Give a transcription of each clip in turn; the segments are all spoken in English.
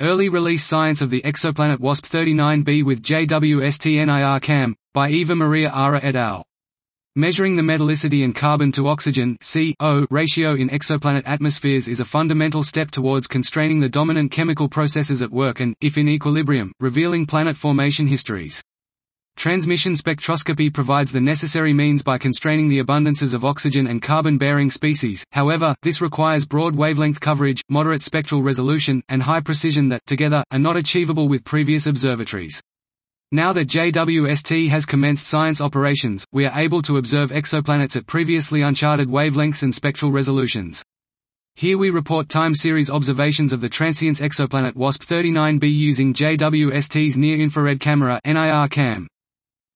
Early release Science of the Exoplanet WASP 39b with JWST CAM, by Eva Maria Ahrer et al. Measuring the metallicity and carbon to oxygen CO ratio in exoplanet atmospheres is a fundamental step towards constraining the dominant chemical processes at work and, if in equilibrium, revealing planet formation histories. Transmission spectroscopy provides the necessary means by constraining the abundances of oxygen and carbon-bearing species, however, this requires broad wavelength coverage, moderate spectral resolution, and high precision that, together, are not achievable with previous observatories. Now that JWST has commenced science operations, we are able to observe exoplanets at previously uncharted wavelengths and spectral resolutions. Here we report time series observations of the transients exoplanet WASP-39b using JWST's near-infrared camera NIRCam.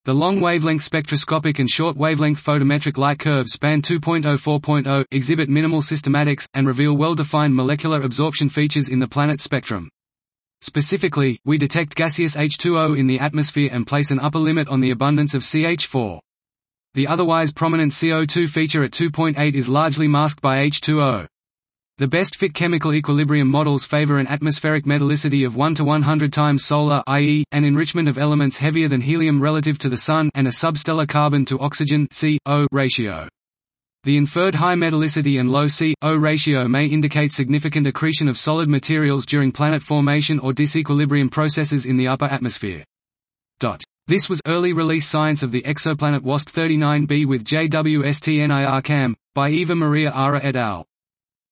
The long wavelength spectroscopic and short wavelength photometric light curves span 2.04.0, exhibit minimal systematics, and reveal well-defined molecular absorption features in the planet's spectrum. Specifically, we detect gaseous H2O in the atmosphere and place an upper limit on the abundance of CH4. The otherwise prominent CO2 feature at 2.8 is largely masked by H2O. The best fit chemical equilibrium models favor an atmospheric metallicity of 1 to 100 times solar i.e., an enrichment of elements heavier than helium relative to the Sun and a substellar carbon to oxygen CO ratio. The inferred high metallicity and low CO ratio may indicate significant accretion of solid materials during planet formation or disequilibrium processes in the upper atmosphere. Dot. This was early release science of the exoplanet WASP-39b with JWST NIRCam, by Eva Maria Ahrer et al.